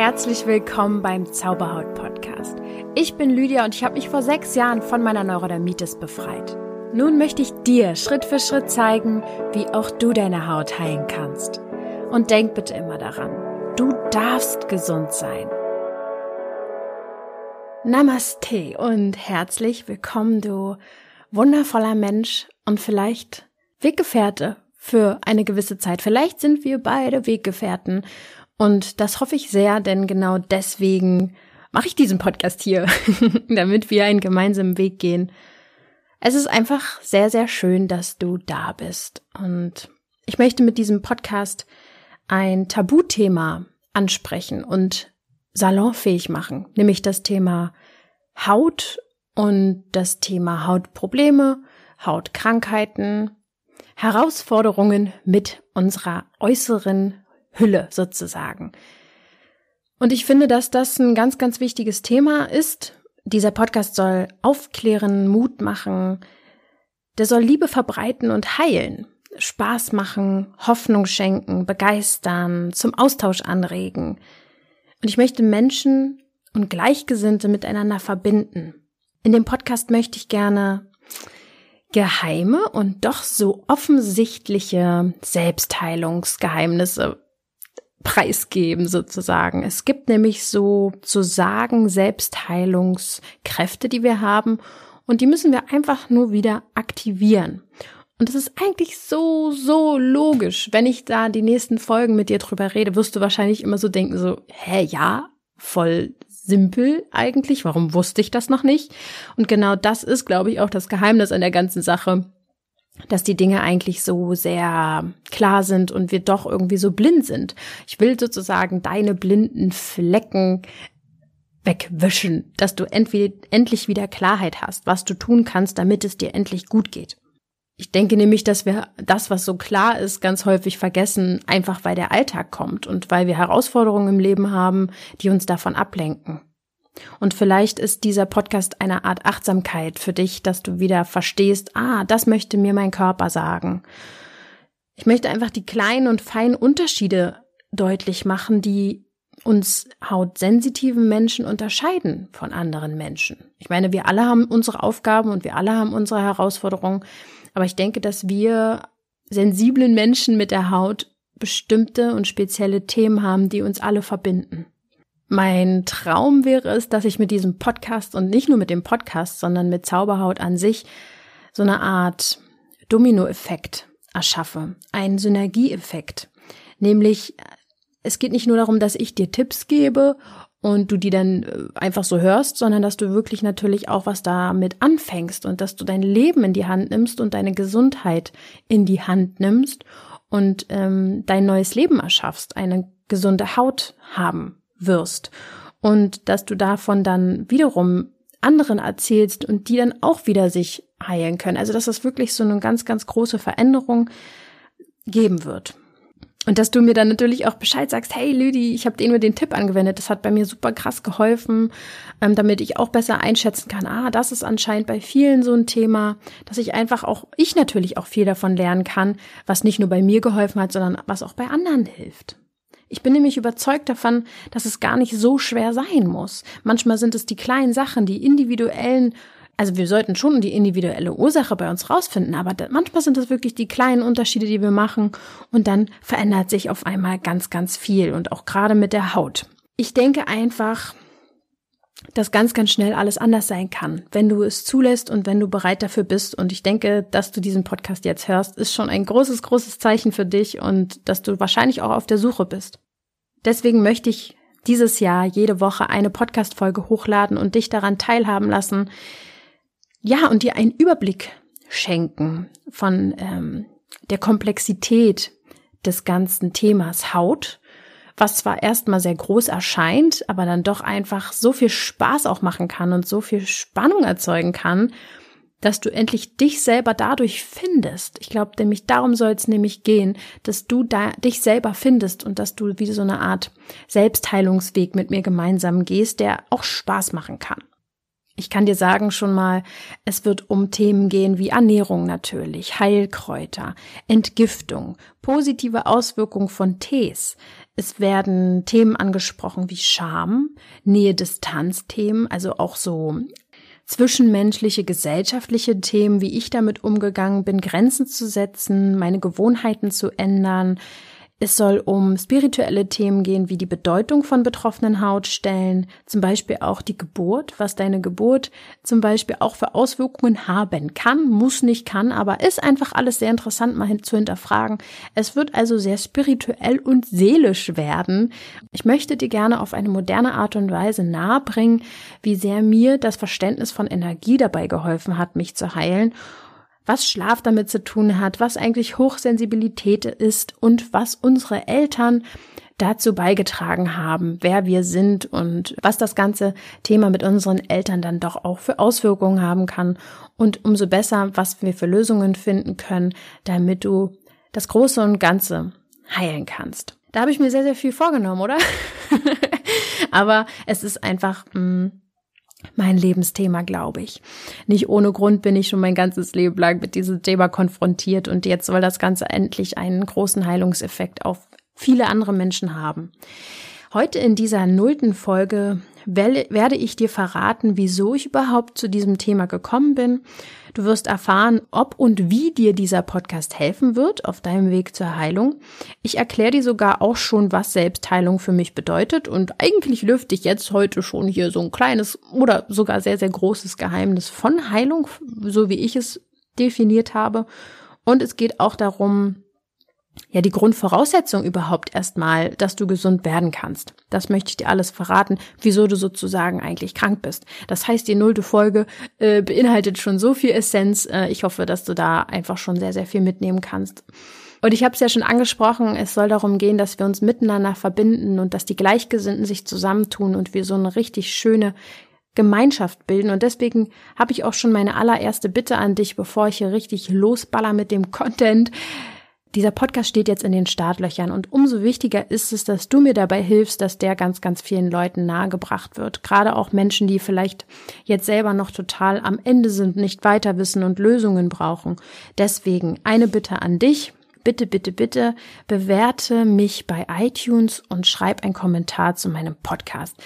herzlich willkommen beim Zauberhaut Podcast. Ich bin Lydia und ich habe mich vor sechs Jahren von meiner Neurodermitis befreit. Nun möchte ich dir Schritt für Schritt zeigen, wie auch du deine Haut heilen kannst. Und denk bitte immer daran, du darfst gesund sein. Namaste und herzlich willkommen, du wundervoller Mensch und vielleicht Weggefährte für eine gewisse Zeit. Vielleicht sind wir beide Weggefährten und das hoffe ich sehr, denn genau deswegen mache ich diesen Podcast hier, damit wir einen gemeinsamen Weg gehen. Es ist einfach sehr, sehr schön, dass du da bist. Und ich möchte mit diesem Podcast ein Tabuthema ansprechen und salonfähig machen, nämlich das Thema Haut und das Thema Hautprobleme, Hautkrankheiten, Herausforderungen mit unserer äußeren Hülle sozusagen. Und ich finde, dass das ein ganz, ganz wichtiges Thema ist. Dieser Podcast soll aufklären, Mut machen, der soll Liebe verbreiten und heilen, Spaß machen, Hoffnung schenken, begeistern, zum Austausch anregen. Und ich möchte Menschen und Gleichgesinnte miteinander verbinden. In dem Podcast möchte ich gerne geheime und doch so offensichtliche Selbstheilungsgeheimnisse preisgeben sozusagen. Es gibt nämlich so zu sagen Selbstheilungskräfte, die wir haben und die müssen wir einfach nur wieder aktivieren. Und es ist eigentlich so, so logisch. Wenn ich da die nächsten Folgen mit dir drüber rede, wirst du wahrscheinlich immer so denken, so, hä, ja, voll simpel eigentlich. Warum wusste ich das noch nicht? Und genau das ist, glaube ich, auch das Geheimnis an der ganzen Sache dass die Dinge eigentlich so sehr klar sind und wir doch irgendwie so blind sind. Ich will sozusagen deine blinden Flecken wegwischen, dass du endlich wieder Klarheit hast, was du tun kannst, damit es dir endlich gut geht. Ich denke nämlich, dass wir das, was so klar ist, ganz häufig vergessen, einfach weil der Alltag kommt und weil wir Herausforderungen im Leben haben, die uns davon ablenken. Und vielleicht ist dieser Podcast eine Art Achtsamkeit für dich, dass du wieder verstehst, ah, das möchte mir mein Körper sagen. Ich möchte einfach die kleinen und feinen Unterschiede deutlich machen, die uns hautsensitiven Menschen unterscheiden von anderen Menschen. Ich meine, wir alle haben unsere Aufgaben und wir alle haben unsere Herausforderungen, aber ich denke, dass wir sensiblen Menschen mit der Haut bestimmte und spezielle Themen haben, die uns alle verbinden. Mein Traum wäre es, dass ich mit diesem Podcast und nicht nur mit dem Podcast, sondern mit Zauberhaut an sich so eine Art Dominoeffekt erschaffe, einen Synergieeffekt. Nämlich, es geht nicht nur darum, dass ich dir Tipps gebe und du die dann äh, einfach so hörst, sondern dass du wirklich natürlich auch was damit anfängst und dass du dein Leben in die Hand nimmst und deine Gesundheit in die Hand nimmst und ähm, dein neues Leben erschaffst, eine gesunde Haut haben wirst und dass du davon dann wiederum anderen erzählst und die dann auch wieder sich heilen können. Also dass es wirklich so eine ganz, ganz große Veränderung geben wird. Und dass du mir dann natürlich auch Bescheid sagst, hey Lüdi, ich habe dir nur den Tipp angewendet, das hat bei mir super krass geholfen, ähm, damit ich auch besser einschätzen kann, ah, das ist anscheinend bei vielen so ein Thema, dass ich einfach auch, ich natürlich auch viel davon lernen kann, was nicht nur bei mir geholfen hat, sondern was auch bei anderen hilft. Ich bin nämlich überzeugt davon, dass es gar nicht so schwer sein muss. Manchmal sind es die kleinen Sachen, die individuellen also wir sollten schon die individuelle Ursache bei uns rausfinden, aber manchmal sind es wirklich die kleinen Unterschiede, die wir machen und dann verändert sich auf einmal ganz, ganz viel und auch gerade mit der Haut. Ich denke einfach, dass ganz, ganz schnell alles anders sein kann, wenn du es zulässt und wenn du bereit dafür bist. Und ich denke, dass du diesen Podcast jetzt hörst, ist schon ein großes, großes Zeichen für dich und dass du wahrscheinlich auch auf der Suche bist. Deswegen möchte ich dieses Jahr jede Woche eine Podcast-Folge hochladen und dich daran teilhaben lassen. Ja, und dir einen Überblick schenken von ähm, der Komplexität des ganzen Themas Haut was zwar erstmal sehr groß erscheint, aber dann doch einfach so viel Spaß auch machen kann und so viel Spannung erzeugen kann, dass du endlich dich selber dadurch findest. Ich glaube, nämlich darum soll es nämlich gehen, dass du da dich selber findest und dass du wie so eine Art Selbstheilungsweg mit mir gemeinsam gehst, der auch Spaß machen kann. Ich kann dir sagen schon mal, es wird um Themen gehen wie Ernährung natürlich, Heilkräuter, Entgiftung, positive Auswirkungen von Tees. Es werden Themen angesprochen wie Scham, Nähe-Distanz-Themen, also auch so zwischenmenschliche, gesellschaftliche Themen, wie ich damit umgegangen bin, Grenzen zu setzen, meine Gewohnheiten zu ändern, es soll um spirituelle Themen gehen, wie die Bedeutung von betroffenen Hautstellen, zum Beispiel auch die Geburt, was deine Geburt zum Beispiel auch für Auswirkungen haben kann, muss nicht kann, aber ist einfach alles sehr interessant mal hin zu hinterfragen. Es wird also sehr spirituell und seelisch werden. Ich möchte dir gerne auf eine moderne Art und Weise nahebringen, wie sehr mir das Verständnis von Energie dabei geholfen hat, mich zu heilen was Schlaf damit zu tun hat, was eigentlich Hochsensibilität ist und was unsere Eltern dazu beigetragen haben, wer wir sind und was das ganze Thema mit unseren Eltern dann doch auch für Auswirkungen haben kann und umso besser, was wir für Lösungen finden können, damit du das Große und Ganze heilen kannst. Da habe ich mir sehr, sehr viel vorgenommen, oder? Aber es ist einfach mh, mm, mein Lebensthema, glaube ich. Nicht ohne Grund bin ich schon mein ganzes Leben lang mit diesem Thema konfrontiert und jetzt soll das Ganze endlich einen großen Heilungseffekt auf viele andere Menschen haben. Heute in dieser nullten Folge werde ich dir verraten, wieso ich überhaupt zu diesem Thema gekommen bin. Du wirst erfahren, ob und wie dir dieser Podcast helfen wird auf deinem Weg zur Heilung. Ich erkläre dir sogar auch schon, was Selbstheilung für mich bedeutet und eigentlich lüfte ich jetzt heute schon hier so ein kleines oder sogar sehr, sehr großes Geheimnis von Heilung, so wie ich es definiert habe. Und es geht auch darum, ja die Grundvoraussetzung überhaupt erstmal, dass du gesund werden kannst. Das möchte ich dir alles verraten, wieso du sozusagen eigentlich krank bist. Das heißt, die nullte Folge äh, beinhaltet schon so viel Essenz. Äh, ich hoffe, dass du da einfach schon sehr, sehr viel mitnehmen kannst. Und ich habe es ja schon angesprochen, es soll darum gehen, dass wir uns miteinander verbinden und dass die Gleichgesinnten sich zusammentun und wir so eine richtig schöne Gemeinschaft bilden. Und deswegen habe ich auch schon meine allererste Bitte an dich, bevor ich hier richtig losballer mit dem Content. Dieser Podcast steht jetzt in den Startlöchern und umso wichtiger ist es, dass du mir dabei hilfst, dass der ganz, ganz vielen Leuten nahegebracht wird. Gerade auch Menschen, die vielleicht jetzt selber noch total am Ende sind, nicht weiter wissen und Lösungen brauchen. Deswegen eine Bitte an dich. Bitte, bitte, bitte bewerte mich bei iTunes und schreib einen Kommentar zu meinem Podcast.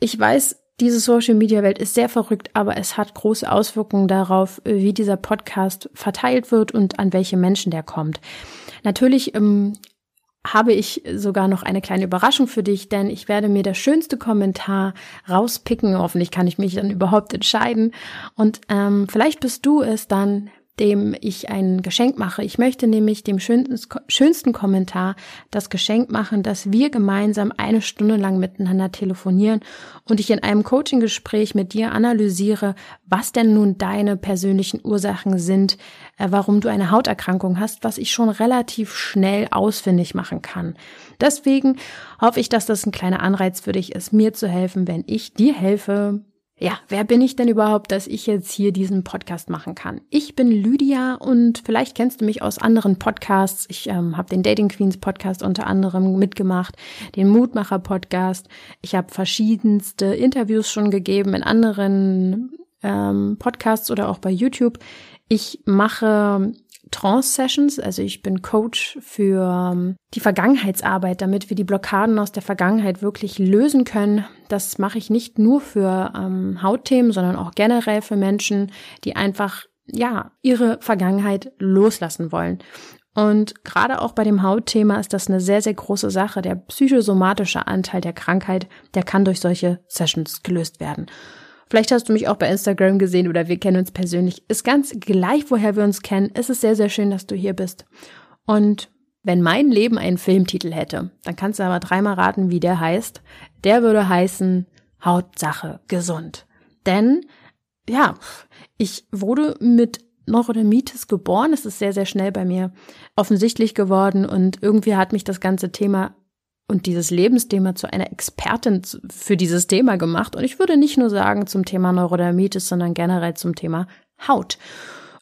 Ich weiß, diese Social Media Welt ist sehr verrückt, aber es hat große Auswirkungen darauf, wie dieser Podcast verteilt wird und an welche Menschen der kommt. Natürlich ähm, habe ich sogar noch eine kleine Überraschung für dich, denn ich werde mir der schönste Kommentar rauspicken. Hoffentlich kann ich mich dann überhaupt entscheiden. Und ähm, vielleicht bist du es dann, dem ich ein Geschenk mache. Ich möchte nämlich dem schönsten, Kommentar das Geschenk machen, dass wir gemeinsam eine Stunde lang miteinander telefonieren und ich in einem Coaching-Gespräch mit dir analysiere, was denn nun deine persönlichen Ursachen sind, äh, warum du eine Hauterkrankung hast, was ich schon relativ schnell ausfindig machen kann. Deswegen hoffe ich, dass das ein kleiner Anreiz für dich ist, mir zu helfen, wenn ich dir helfe, ja, wer bin ich denn überhaupt, dass ich jetzt hier diesen Podcast machen kann? Ich bin Lydia und vielleicht kennst du mich aus anderen Podcasts. Ich ähm, habe den Dating Queens Podcast unter anderem mitgemacht, den Mutmacher Podcast. Ich habe verschiedenste Interviews schon gegeben in anderen ähm, Podcasts oder auch bei YouTube. Ich mache Trance-Sessions. Also ich bin Coach für ähm, die Vergangenheitsarbeit, damit wir die Blockaden aus der Vergangenheit wirklich lösen können. Das mache ich nicht nur für ähm, Hautthemen, sondern auch generell für Menschen, die einfach ja ihre Vergangenheit loslassen wollen. Und gerade auch bei dem Hautthema ist das eine sehr, sehr große Sache. Der psychosomatische Anteil der Krankheit, der kann durch solche Sessions gelöst werden. Vielleicht hast du mich auch bei Instagram gesehen oder wir kennen uns persönlich. Ist ganz gleich, woher wir uns kennen. Es ist sehr, sehr schön, dass du hier bist. Und wenn mein Leben einen Filmtitel hätte, dann kannst du aber dreimal raten, wie der heißt. Der würde heißen Hautsache gesund. Denn, ja, ich wurde mit Neurodermitis geboren. Es ist sehr, sehr schnell bei mir offensichtlich geworden und irgendwie hat mich das ganze Thema und dieses Lebensthema zu einer Expertin für dieses Thema gemacht. Und ich würde nicht nur sagen zum Thema Neurodermitis, sondern generell zum Thema Haut.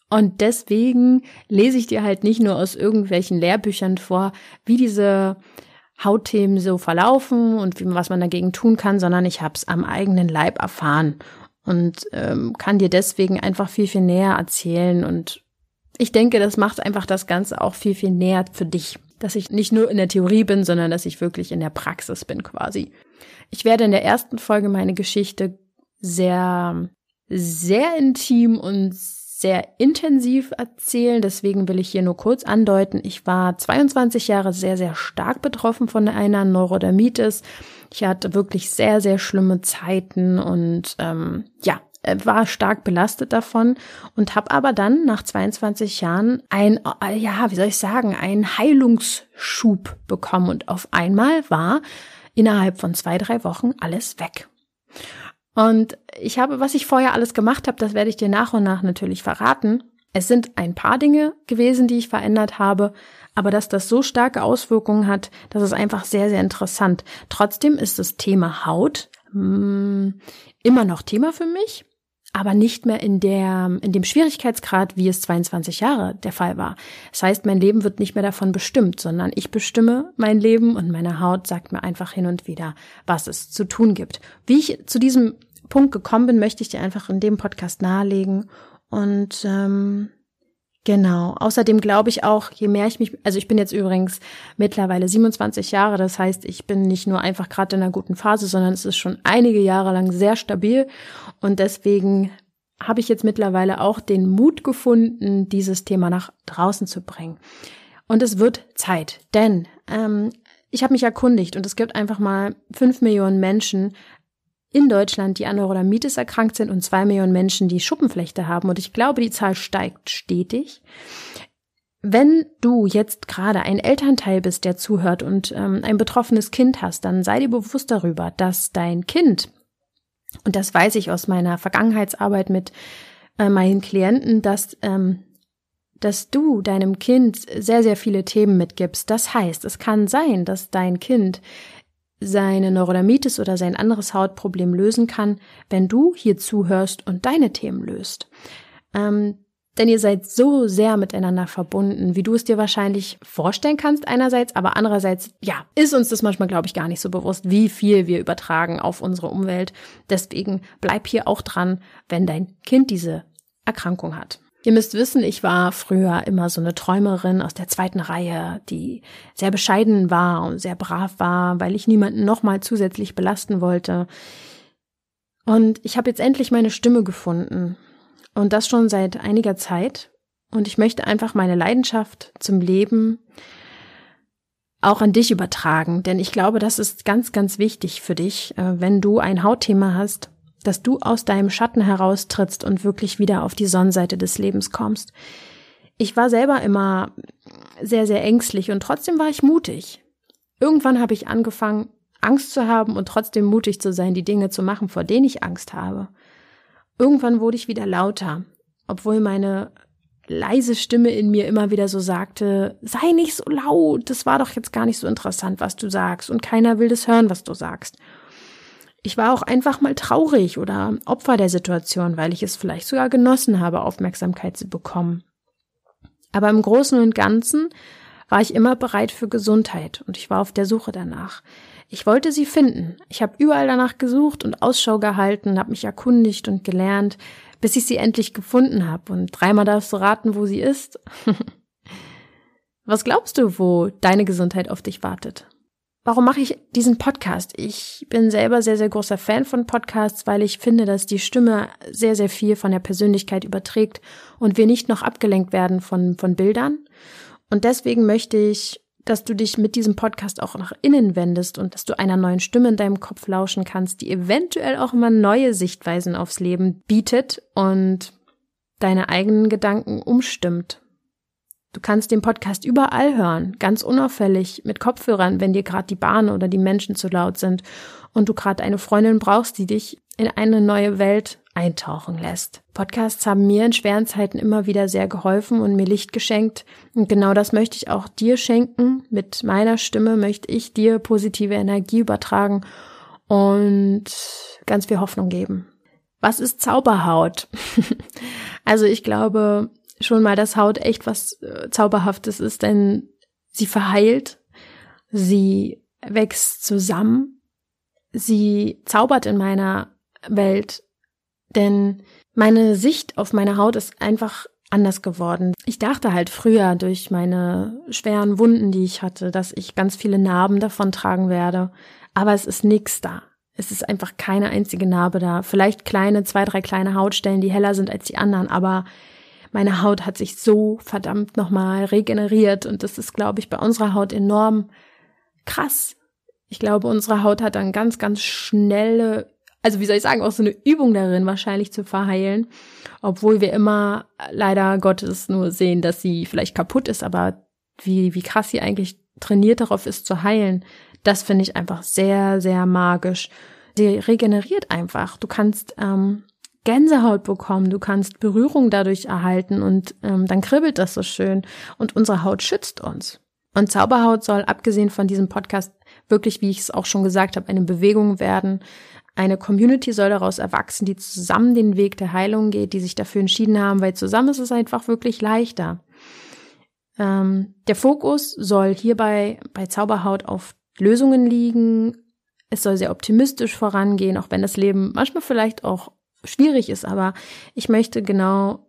Und deswegen lese ich dir halt nicht nur aus irgendwelchen Lehrbüchern vor, wie diese Hautthemen so verlaufen und wie, was man dagegen tun kann, sondern ich habe es am eigenen Leib erfahren. und ähm, kann dir deswegen einfach viel, viel näher erzählen. Und ich denke, das macht einfach das Ganze auch viel, viel näher für dich. Dass ich nicht nur in der Theorie bin, sondern dass ich wirklich in der Praxis bin quasi. Ich werde in der ersten Folge meine Geschichte sehr, sehr intim und sehr intensiv erzählen. Deswegen will ich hier nur kurz andeuten. Ich war 22 Jahre sehr, sehr stark betroffen von einer Neurodermitis. Ich hatte wirklich sehr, sehr schlimme Zeiten und ähm, ja, war stark belastet davon und habe aber dann nach 22 Jahren ein, äh, ja, wie soll ich sagen, einen Heilungsschub bekommen und auf einmal war innerhalb von zwei, drei Wochen alles weg. Und ich habe, was ich vorher alles gemacht habe, das werde ich dir nach und nach natürlich verraten. Es sind ein paar Dinge gewesen, die ich verändert habe, aber dass das so starke Auswirkungen hat, das ist einfach sehr, sehr interessant. Trotzdem ist das Thema Haut mh, mm, immer noch Thema für mich aber nicht mehr in der, in dem Schwierigkeitsgrad, wie es 22 Jahre der Fall war. Das heißt, mein Leben wird nicht mehr davon bestimmt, sondern ich bestimme mein Leben und meine Haut sagt mir einfach hin und wieder, was es zu tun gibt. Wie ich zu diesem Punkt gekommen bin, möchte ich dir einfach in dem Podcast nahelegen und ähm, Genau. Außerdem glaube ich auch, je mehr ich mich, also ich bin jetzt übrigens mittlerweile 27 Jahre, das heißt, ich bin nicht nur einfach gerade in einer guten Phase, sondern es ist schon einige Jahre lang sehr stabil und deswegen habe ich jetzt mittlerweile auch den Mut gefunden, dieses Thema nach draußen zu bringen. Und es wird Zeit, denn ähm, ich habe mich erkundigt und es gibt einfach mal fünf Millionen Menschen, in Deutschland, die an Neurodermitis erkrankt sind und zwei Millionen Menschen, die Schuppenflechte haben. Und ich glaube, die Zahl steigt stetig. Wenn du jetzt gerade ein Elternteil bist, der zuhört und ähm, ein betroffenes Kind hast, dann sei dir bewusst darüber, dass dein Kind, und das weiß ich aus meiner Vergangenheitsarbeit mit äh, meinen Klienten, dass ähm, dass du deinem Kind sehr, sehr viele Themen mitgibst. Das heißt, es kann sein, dass dein Kind seine Neurodermitis oder sein anderes Hautproblem lösen kann, wenn du hier zuhörst und deine Themen löst. Ähm, denn ihr seid so sehr miteinander verbunden, wie du es dir wahrscheinlich vorstellen kannst einerseits, aber andererseits, ja, ist uns das manchmal, glaube ich, gar nicht so bewusst, wie viel wir übertragen auf unsere Umwelt. Deswegen bleib hier auch dran, wenn dein Kind diese Erkrankung hat. Ihr müsst wissen, ich war früher immer so eine Träumerin aus der zweiten Reihe, die sehr bescheiden war und sehr brav war, weil ich niemanden nochmal zusätzlich belasten wollte. Und ich habe jetzt endlich meine Stimme gefunden. Und das schon seit einiger Zeit. Und ich möchte einfach meine Leidenschaft zum Leben auch an dich übertragen. Denn ich glaube, das ist ganz, ganz wichtig für dich, äh, wenn du ein Hautthema hast dass du aus deinem Schatten heraustrittst und wirklich wieder auf die Sonnenseite des Lebens kommst. Ich war selber immer sehr, sehr ängstlich und trotzdem war ich mutig. Irgendwann habe ich angefangen, Angst zu haben und trotzdem mutig zu sein, die Dinge zu machen, vor denen ich Angst habe. Irgendwann wurde ich wieder lauter, obwohl meine leise Stimme in mir immer wieder so sagte, sei nicht so laut, das war doch jetzt gar nicht so interessant, was du sagst, und keiner will das hören, was du sagst. Ich war auch einfach mal traurig oder Opfer der Situation, weil ich es vielleicht sogar genossen habe, Aufmerksamkeit zu bekommen. Aber im Großen und Ganzen war ich immer bereit für Gesundheit und ich war auf der Suche danach. Ich wollte sie finden. Ich habe überall danach gesucht und Ausschau gehalten, habe mich erkundigt und gelernt, bis ich sie endlich gefunden habe. Und dreimal darfst du raten, wo sie ist. Was glaubst du, wo deine Gesundheit auf dich wartet? Warum mache ich diesen Podcast? Ich bin selber sehr, sehr großer Fan von Podcasts, weil ich finde, dass die Stimme sehr, sehr viel von der Persönlichkeit überträgt und wir nicht noch abgelenkt werden von, von Bildern. Und deswegen möchte ich, dass du dich mit diesem Podcast auch nach innen wendest und dass du einer neuen Stimme in deinem Kopf lauschen kannst, die eventuell auch immer neue Sichtweisen aufs Leben bietet und deine eigenen Gedanken umstimmt. Du kannst den Podcast überall hören, ganz unauffällig, mit Kopfhörern, wenn dir gerade die Bahn oder die Menschen zu laut sind und du gerade eine Freundin brauchst, die dich in eine neue Welt eintauchen lässt. Podcasts haben mir in schweren Zeiten immer wieder sehr geholfen und mir Licht geschenkt. Und genau das möchte ich auch dir schenken. Mit meiner Stimme möchte ich dir positive Energie übertragen und ganz viel Hoffnung geben. Was ist Zauberhaut? also ich glaube, schon mal, dass Haut echt was äh, Zauberhaftes ist, denn sie verheilt, sie wächst zusammen, sie zaubert in meiner Welt Denn meine Sicht auf meine Haut ist einfach anders geworden. Ich dachte halt früher durch meine schweren Wunden, die ich hatte, dass ich ganz viele Narben davon tragen werde. Aber es ist nichts da. Es ist einfach keine einzige Narbe da. Vielleicht kleine, zwei, drei kleine Hautstellen, die heller sind als die anderen, aber meine Haut hat sich so verdammt nochmal regeneriert und das ist, glaube ich, bei unserer Haut enorm krass. Ich glaube, unsere Haut hat dann ganz, ganz schnelle also wie soll ich sagen, auch so eine Übung darin wahrscheinlich zu verheilen, obwohl wir immer leider Gottes nur sehen, dass sie vielleicht kaputt ist, aber wie, wie krass sie eigentlich trainiert darauf ist zu heilen, das finde ich einfach sehr, sehr magisch. Sie regeneriert einfach. Du kannst ähm, Gänsehaut bekommen, du kannst Berührung dadurch erhalten und ähm, dann kribbelt das so schön und unsere Haut schützt uns. Und Zauberhaut soll, abgesehen von diesem Podcast, wirklich, wie ich es auch schon gesagt habe, eine Bewegung werden, eine Community soll daraus erwachsen, die zusammen den Weg der Heilung geht, die sich dafür entschieden haben, weil zusammen ist es einfach wirklich leichter. Ähm, der Fokus soll hierbei bei Zauberhaut auf Lösungen liegen. Es soll sehr optimistisch vorangehen, auch wenn das Leben manchmal vielleicht auch schwierig ist, aber ich möchte genau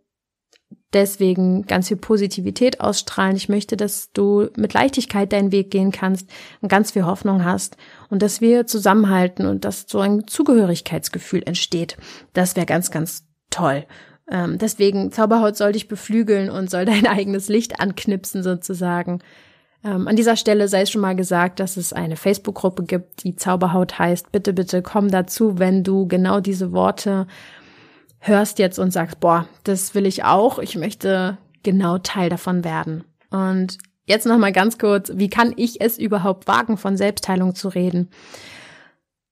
deswegen ganz viel Positivität ausstrahlen. Ich möchte, dass du mit Leichtigkeit deinen Weg gehen kannst und ganz viel Hoffnung hast und dass wir zusammenhalten und dass so ein Zugehörigkeitsgefühl entsteht. Das wäre ganz, ganz toll. Ähm, deswegen, Zauberhaut soll dich beflügeln und soll dein eigenes Licht anknipsen sozusagen. Ähm, an dieser Stelle sei es schon mal gesagt, dass es eine Facebook-Gruppe gibt, die Zauberhaut heißt. Bitte, bitte komm dazu, wenn du genau diese Worte hörst jetzt und sagst, boah, das will ich auch, ich möchte genau Teil davon werden. Und jetzt noch mal ganz kurz, wie kann ich es überhaupt wagen, von Selbstheilung zu reden?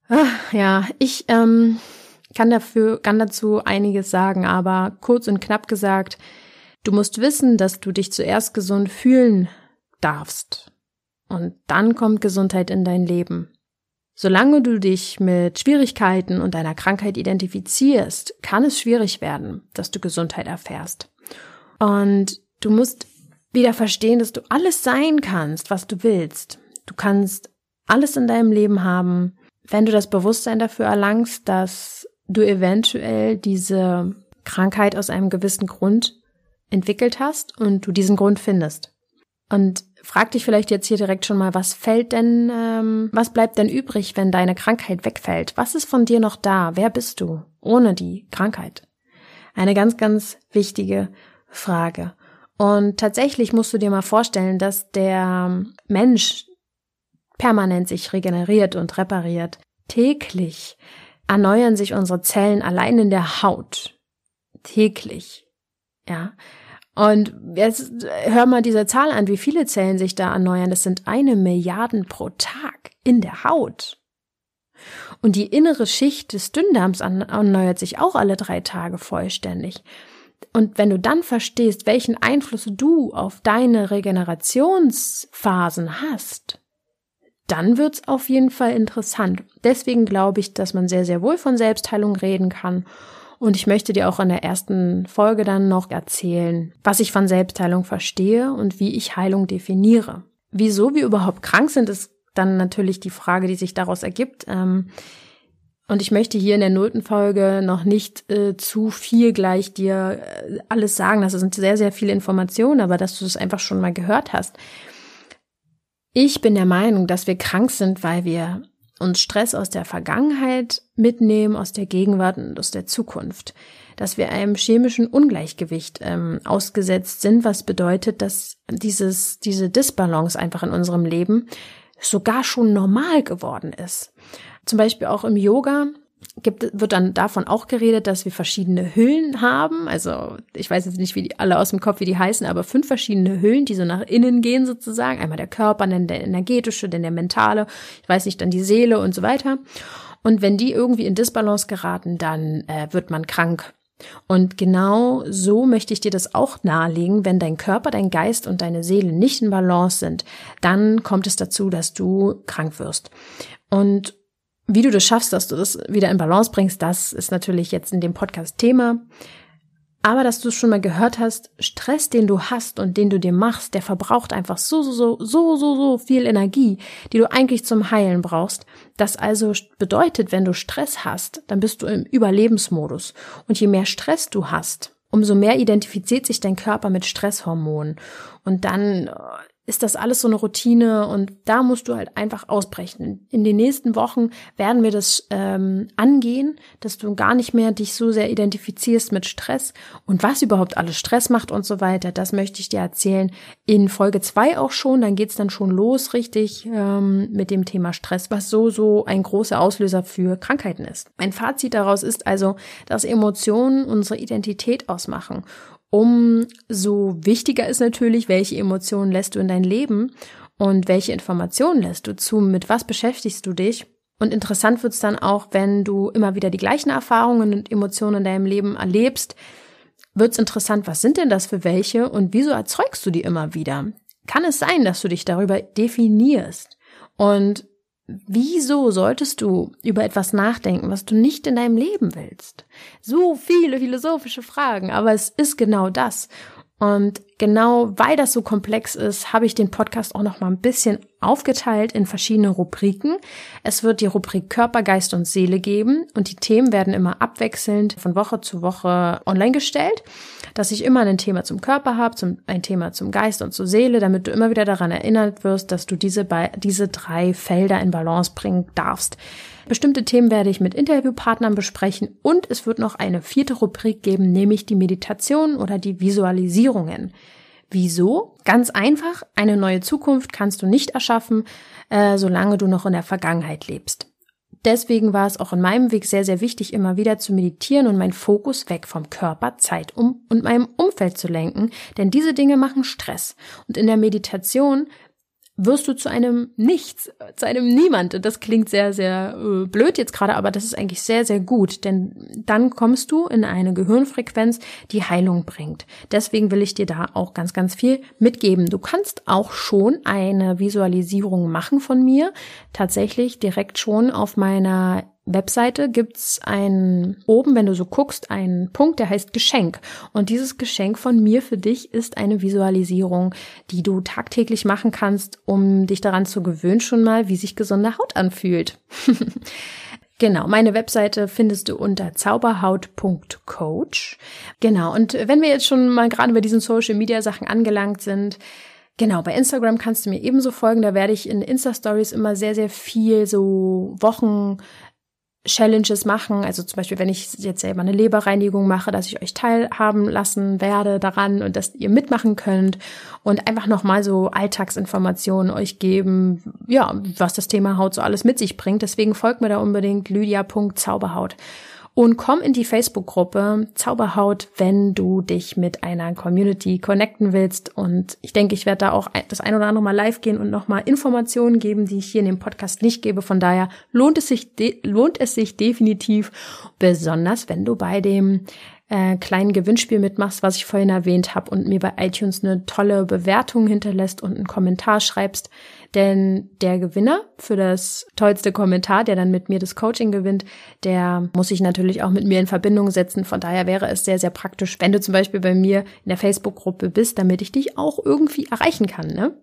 Ach, ja, ich ähm, kann dafür, kann dazu einiges sagen, aber kurz und knapp gesagt, du musst wissen, dass du dich zuerst gesund fühlen darfst. Und dann kommt Gesundheit in dein Leben. Solange du dich mit Schwierigkeiten und deiner Krankheit identifizierst, kann es schwierig werden, dass du Gesundheit erfährst. Und du musst wieder verstehen, dass du alles sein kannst, was du willst. Du kannst alles in deinem Leben haben, wenn du das Bewusstsein dafür erlangst, dass du eventuell diese Krankheit aus einem gewissen Grund entwickelt hast und du diesen Grund findest. Und frag dich vielleicht jetzt hier direkt schon mal, was fällt denn, ähm, was bleibt denn übrig, wenn deine Krankheit wegfällt? Was ist von dir noch da? Wer bist du ohne die Krankheit? Eine ganz, ganz wichtige Frage. Und tatsächlich musst du dir mal vorstellen, dass der Mensch permanent sich regeneriert und repariert. Täglich erneuern sich unsere Zellen allein in der Haut. Täglich. Ja. Und jetzt hör mal diese Zahl an, wie viele Zellen sich da erneuern. Das sind eine Milliarden pro Tag in der Haut. Und die innere Schicht des Dünndarms erneuert sich auch alle drei Tage vollständig. Und wenn du dann verstehst, welchen Einfluss du auf deine Regenerationsphasen hast, dann wird's auf jeden Fall interessant. Deswegen glaube ich, dass man sehr, sehr wohl von Selbstheilung reden kann und ich möchte dir auch in der ersten Folge dann noch erzählen, was ich von Selbstheilung verstehe und wie ich Heilung definiere. Wieso wir überhaupt krank sind, ist dann natürlich die Frage, die sich daraus ergibt. Ähm, und ich möchte hier in der nullten Folge noch nicht äh, zu viel gleich dir äh, alles sagen. Das sind sehr, sehr viele Informationen, aber dass du es das einfach schon mal gehört hast. Ich bin der Meinung, dass wir krank sind, weil wir uns Stress aus der Vergangenheit mitnehmen, aus der Gegenwart und aus der Zukunft. Dass wir einem chemischen Ungleichgewicht ähm, ausgesetzt sind, was bedeutet, dass dieses, diese Disbalance einfach in unserem Leben sogar schon normal geworden ist. Zum Beispiel auch im Yoga gibt, wird dann davon auch geredet, dass wir verschiedene Hüllen haben. Also ich weiß jetzt nicht, wie die alle aus dem Kopf, wie die heißen, aber fünf verschiedene Hüllen, die so nach innen gehen sozusagen. Einmal der Körper, dann der energetische, dann der mentale, ich weiß nicht, dann die Seele und so weiter. Und wenn die irgendwie in Disbalance geraten, dann äh, wird man krank. Und genau so möchte ich dir das auch nahelegen. Wenn dein Körper, dein Geist und deine Seele nicht in Balance sind, dann kommt es dazu, dass du krank wirst. Und wie du das schaffst, dass du das wieder in Balance bringst, das ist natürlich jetzt in dem Podcast Thema. Aber dass du es schon mal gehört hast, Stress, den du hast und den du dir machst, der verbraucht einfach so, so, so, so, so, so viel Energie, die du eigentlich zum Heilen brauchst. Das also bedeutet, wenn du Stress hast, dann bist du im Überlebensmodus. Und je mehr Stress du hast, umso mehr identifiziert sich dein Körper mit Stresshormonen. Und dann äh, ist das alles so eine Routine und da musst du halt einfach ausbrechen. In den nächsten Wochen werden wir das ähm, angehen, dass du gar nicht mehr dich so sehr identifizierst mit Stress und was überhaupt alles Stress macht und so weiter. Das möchte ich dir erzählen in Folge zwei auch schon. Dann geht's dann schon los richtig ähm, mit dem Thema Stress, was so, so ein großer Auslöser für Krankheiten ist. Mein Fazit daraus ist also, dass Emotionen unsere Identität ausmachen umso wichtiger ist natürlich, welche Emotionen lässt du in dein Leben und welche Informationen lässt du zu, mit was beschäftigst du dich. Und interessant wird's dann auch, wenn du immer wieder die gleichen Erfahrungen und Emotionen in deinem Leben erlebst, wird's interessant, was sind denn das für welche und wieso erzeugst du die immer wieder? Kann es sein, dass du dich darüber definierst? Und Wieso solltest du über etwas nachdenken, was du nicht in deinem Leben willst? So viele philosophische Fragen, aber es ist genau das. Und genau weil das so komplex ist, habe ich den Podcast auch noch mal ein bisschen aufgeteilt in verschiedene Rubriken. Es wird die Rubrik Körper, Geist und Seele geben und die Themen werden immer abwechselnd von Woche zu Woche online gestellt, dass ich immer ein Thema zum Körper habe, zum, ein Thema zum Geist und zur Seele, damit du immer wieder daran erinnert wirst, dass du diese, diese drei Felder in Balance bringen darfst. Bestimmte Themen werde ich mit Interviewpartnern besprechen und es wird noch eine vierte Rubrik geben, nämlich die Meditation oder die Visualisierungen. Wieso? Ganz einfach, eine neue Zukunft kannst du nicht erschaffen, äh, solange du noch in der Vergangenheit lebst. Deswegen war es auch in meinem Weg sehr, sehr wichtig, immer wieder zu meditieren und meinen Fokus weg vom Körper, Zeit um und meinem Umfeld zu lenken, denn diese Dinge machen Stress. Und in der Meditation wirst du zu einem Nichts, zu einem Niemand. Das klingt sehr, sehr äh, blöd jetzt gerade, aber das ist eigentlich sehr, sehr gut, denn dann kommst du in eine Gehirnfrequenz, die Heilung bringt. Deswegen will ich dir da auch ganz, ganz viel mitgeben. Du kannst auch schon eine Visualisierung machen von mir, tatsächlich direkt schon auf meiner Webseite gibt's einen, oben, wenn du so guckst, einen Punkt, der heißt Geschenk. Und dieses Geschenk von mir für dich ist eine Visualisierung, die du tagtäglich machen kannst, um dich daran zu gewöhnen schon mal, wie sich gesunde Haut anfühlt. Genau, meine Webseite findest du unter zauberhaut.coach. Genau, und wenn wir jetzt schon mal gerade bei diesen Social Media Sachen angelangt sind, Genau, bei Instagram kannst du mir ebenso folgen. Da werde ich in Insta-Stories immer sehr, sehr viel so Wochen Challenges machen. Also zum Beispiel, wenn ich jetzt selber eine Leberreinigung mache, dass ich euch teilhaben lassen werde daran und dass ihr mitmachen könnt und einfach nochmal so Alltagsinformationen euch geben, ja, was das Thema Haut so alles mit sich bringt. Deswegen folgt mir da unbedingt lydia.zauberhaut und komm in die Facebook-Gruppe Zauberhaut, wenn du dich mit einer Community connecten willst. Und ich denke, ich werde da auch das ein oder andere Mal live gehen und nochmal Informationen geben, die ich hier in dem Podcast nicht gebe. Von daher lohnt es sich, lohnt es sich definitiv, besonders wenn du bei dem äh, kleinen Gewinnspiel mitmachst, was ich vorhin erwähnt habe und mir bei iTunes eine tolle Bewertung hinterlässt und einen Kommentar schreibst. Denn der Gewinner für das tollste Kommentar, der dann mit mir das Coaching gewinnt, der muss sich natürlich auch mit mir in Verbindung setzen. Von daher wäre es sehr, sehr praktisch, wenn du zum Beispiel bei mir in der Facebook-Gruppe bist, damit ich dich auch irgendwie erreichen kann. Ne?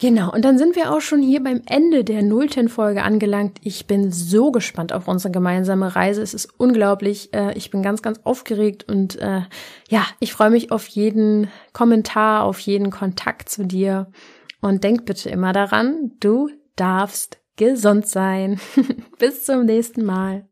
Genau, und dann sind wir auch schon hier beim Ende der nullten Folge angelangt. Ich bin so gespannt auf unsere gemeinsame Reise. Es ist unglaublich. Äh, ich bin ganz, ganz aufgeregt und äh, ja, ich freue mich auf jeden Kommentar, auf jeden Kontakt zu dir. Und denk bitte immer daran, du darfst gesund sein. Bis zum nächsten Mal.